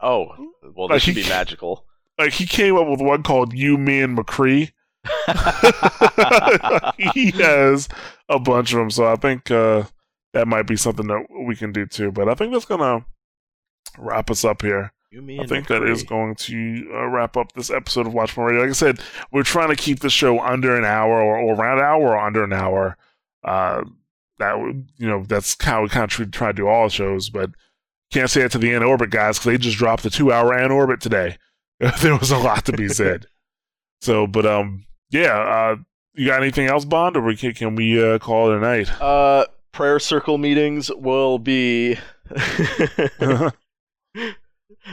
Oh, well, Like should he- be magical. Like he came up with one called "You, Me, and McCree." he has a bunch of them, so I think uh, that might be something that we can do too. But I think that's gonna wrap us up here. You mean I think that is going to uh, wrap up this episode of Watch More Radio. Like I said, we're trying to keep the show under an hour or, or around an hour or under an hour. Uh, that would, you know, that's how we kind of try, to do all the shows, but can't say it to the in orbit guys because they just dropped the two hour in orbit today. there was a lot to be said. so, but um, yeah. Uh, you got anything else, Bond, or we can, can we uh, call it a night? Uh, prayer circle meetings will be.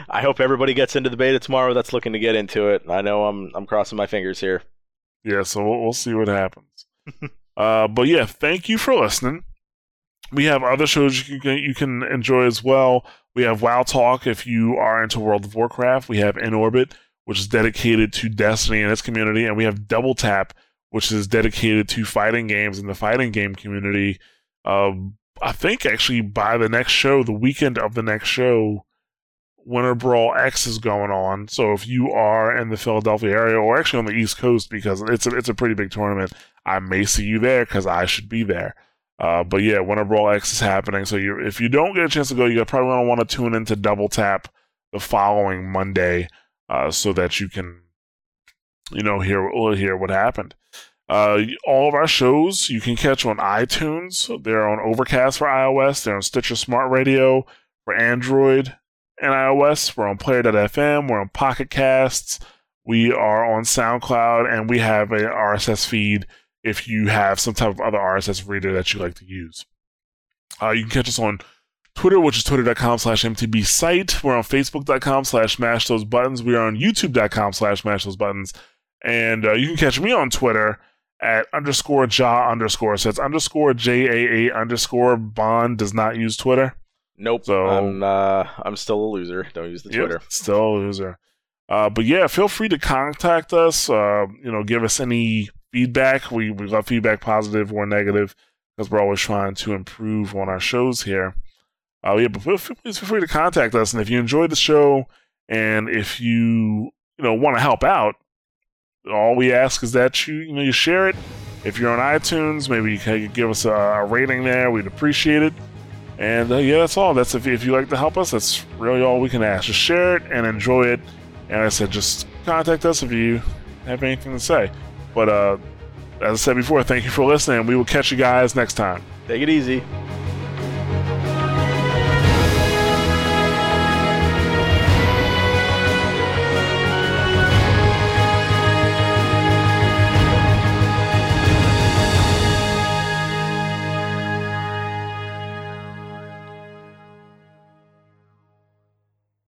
I hope everybody gets into the beta tomorrow. That's looking to get into it. I know I'm I'm crossing my fingers here. Yeah, so we'll, we'll see what happens. uh, but yeah, thank you for listening. We have other shows you can you can enjoy as well. We have WoW Talk if you are into World of Warcraft. We have In Orbit, which is dedicated to Destiny and its community, and we have Double Tap, which is dedicated to fighting games and the fighting game community. Um, I think actually by the next show, the weekend of the next show, Winter Brawl X is going on. So if you are in the Philadelphia area or actually on the East Coast, because it's a, it's a pretty big tournament, I may see you there because I should be there. Uh, but yeah, Winter Brawl X is happening. So if you don't get a chance to go, you're probably going to want to tune into Double Tap the following Monday uh, so that you can, you know, hear hear what happened. Uh, all of our shows you can catch on iTunes. They're on Overcast for iOS. They're on Stitcher Smart Radio for Android and iOS. We're on Player.fm. We're on Pocket Casts. We are on SoundCloud, and we have an RSS feed if you have some type of other RSS reader that you like to use. Uh, you can catch us on Twitter, which is twitter.com slash MTB site. We're on Facebook.com slash mash those buttons. We are on YouTube.com slash mash those buttons. And uh, you can catch me on Twitter at underscore jaw underscore. So it's underscore J A A underscore Bond does not use Twitter. Nope. So- I'm uh, I'm still a loser. Don't use the Twitter. still a loser. Uh, but yeah, feel free to contact us. Uh, you know, give us any feedback. We we love feedback, positive or negative, because we're always trying to improve on our shows here. Uh, yeah, but feel, feel- please feel free to contact us. And if you enjoyed the show, and if you you know want to help out, all we ask is that you you know you share it. If you're on iTunes, maybe you can give us a, a rating there. We'd appreciate it. And uh, yeah, that's all. That's if, if you like to help us, that's really all we can ask. Just share it and enjoy it. And I said, just contact us if you have anything to say. But uh, as I said before, thank you for listening. We will catch you guys next time. Take it easy.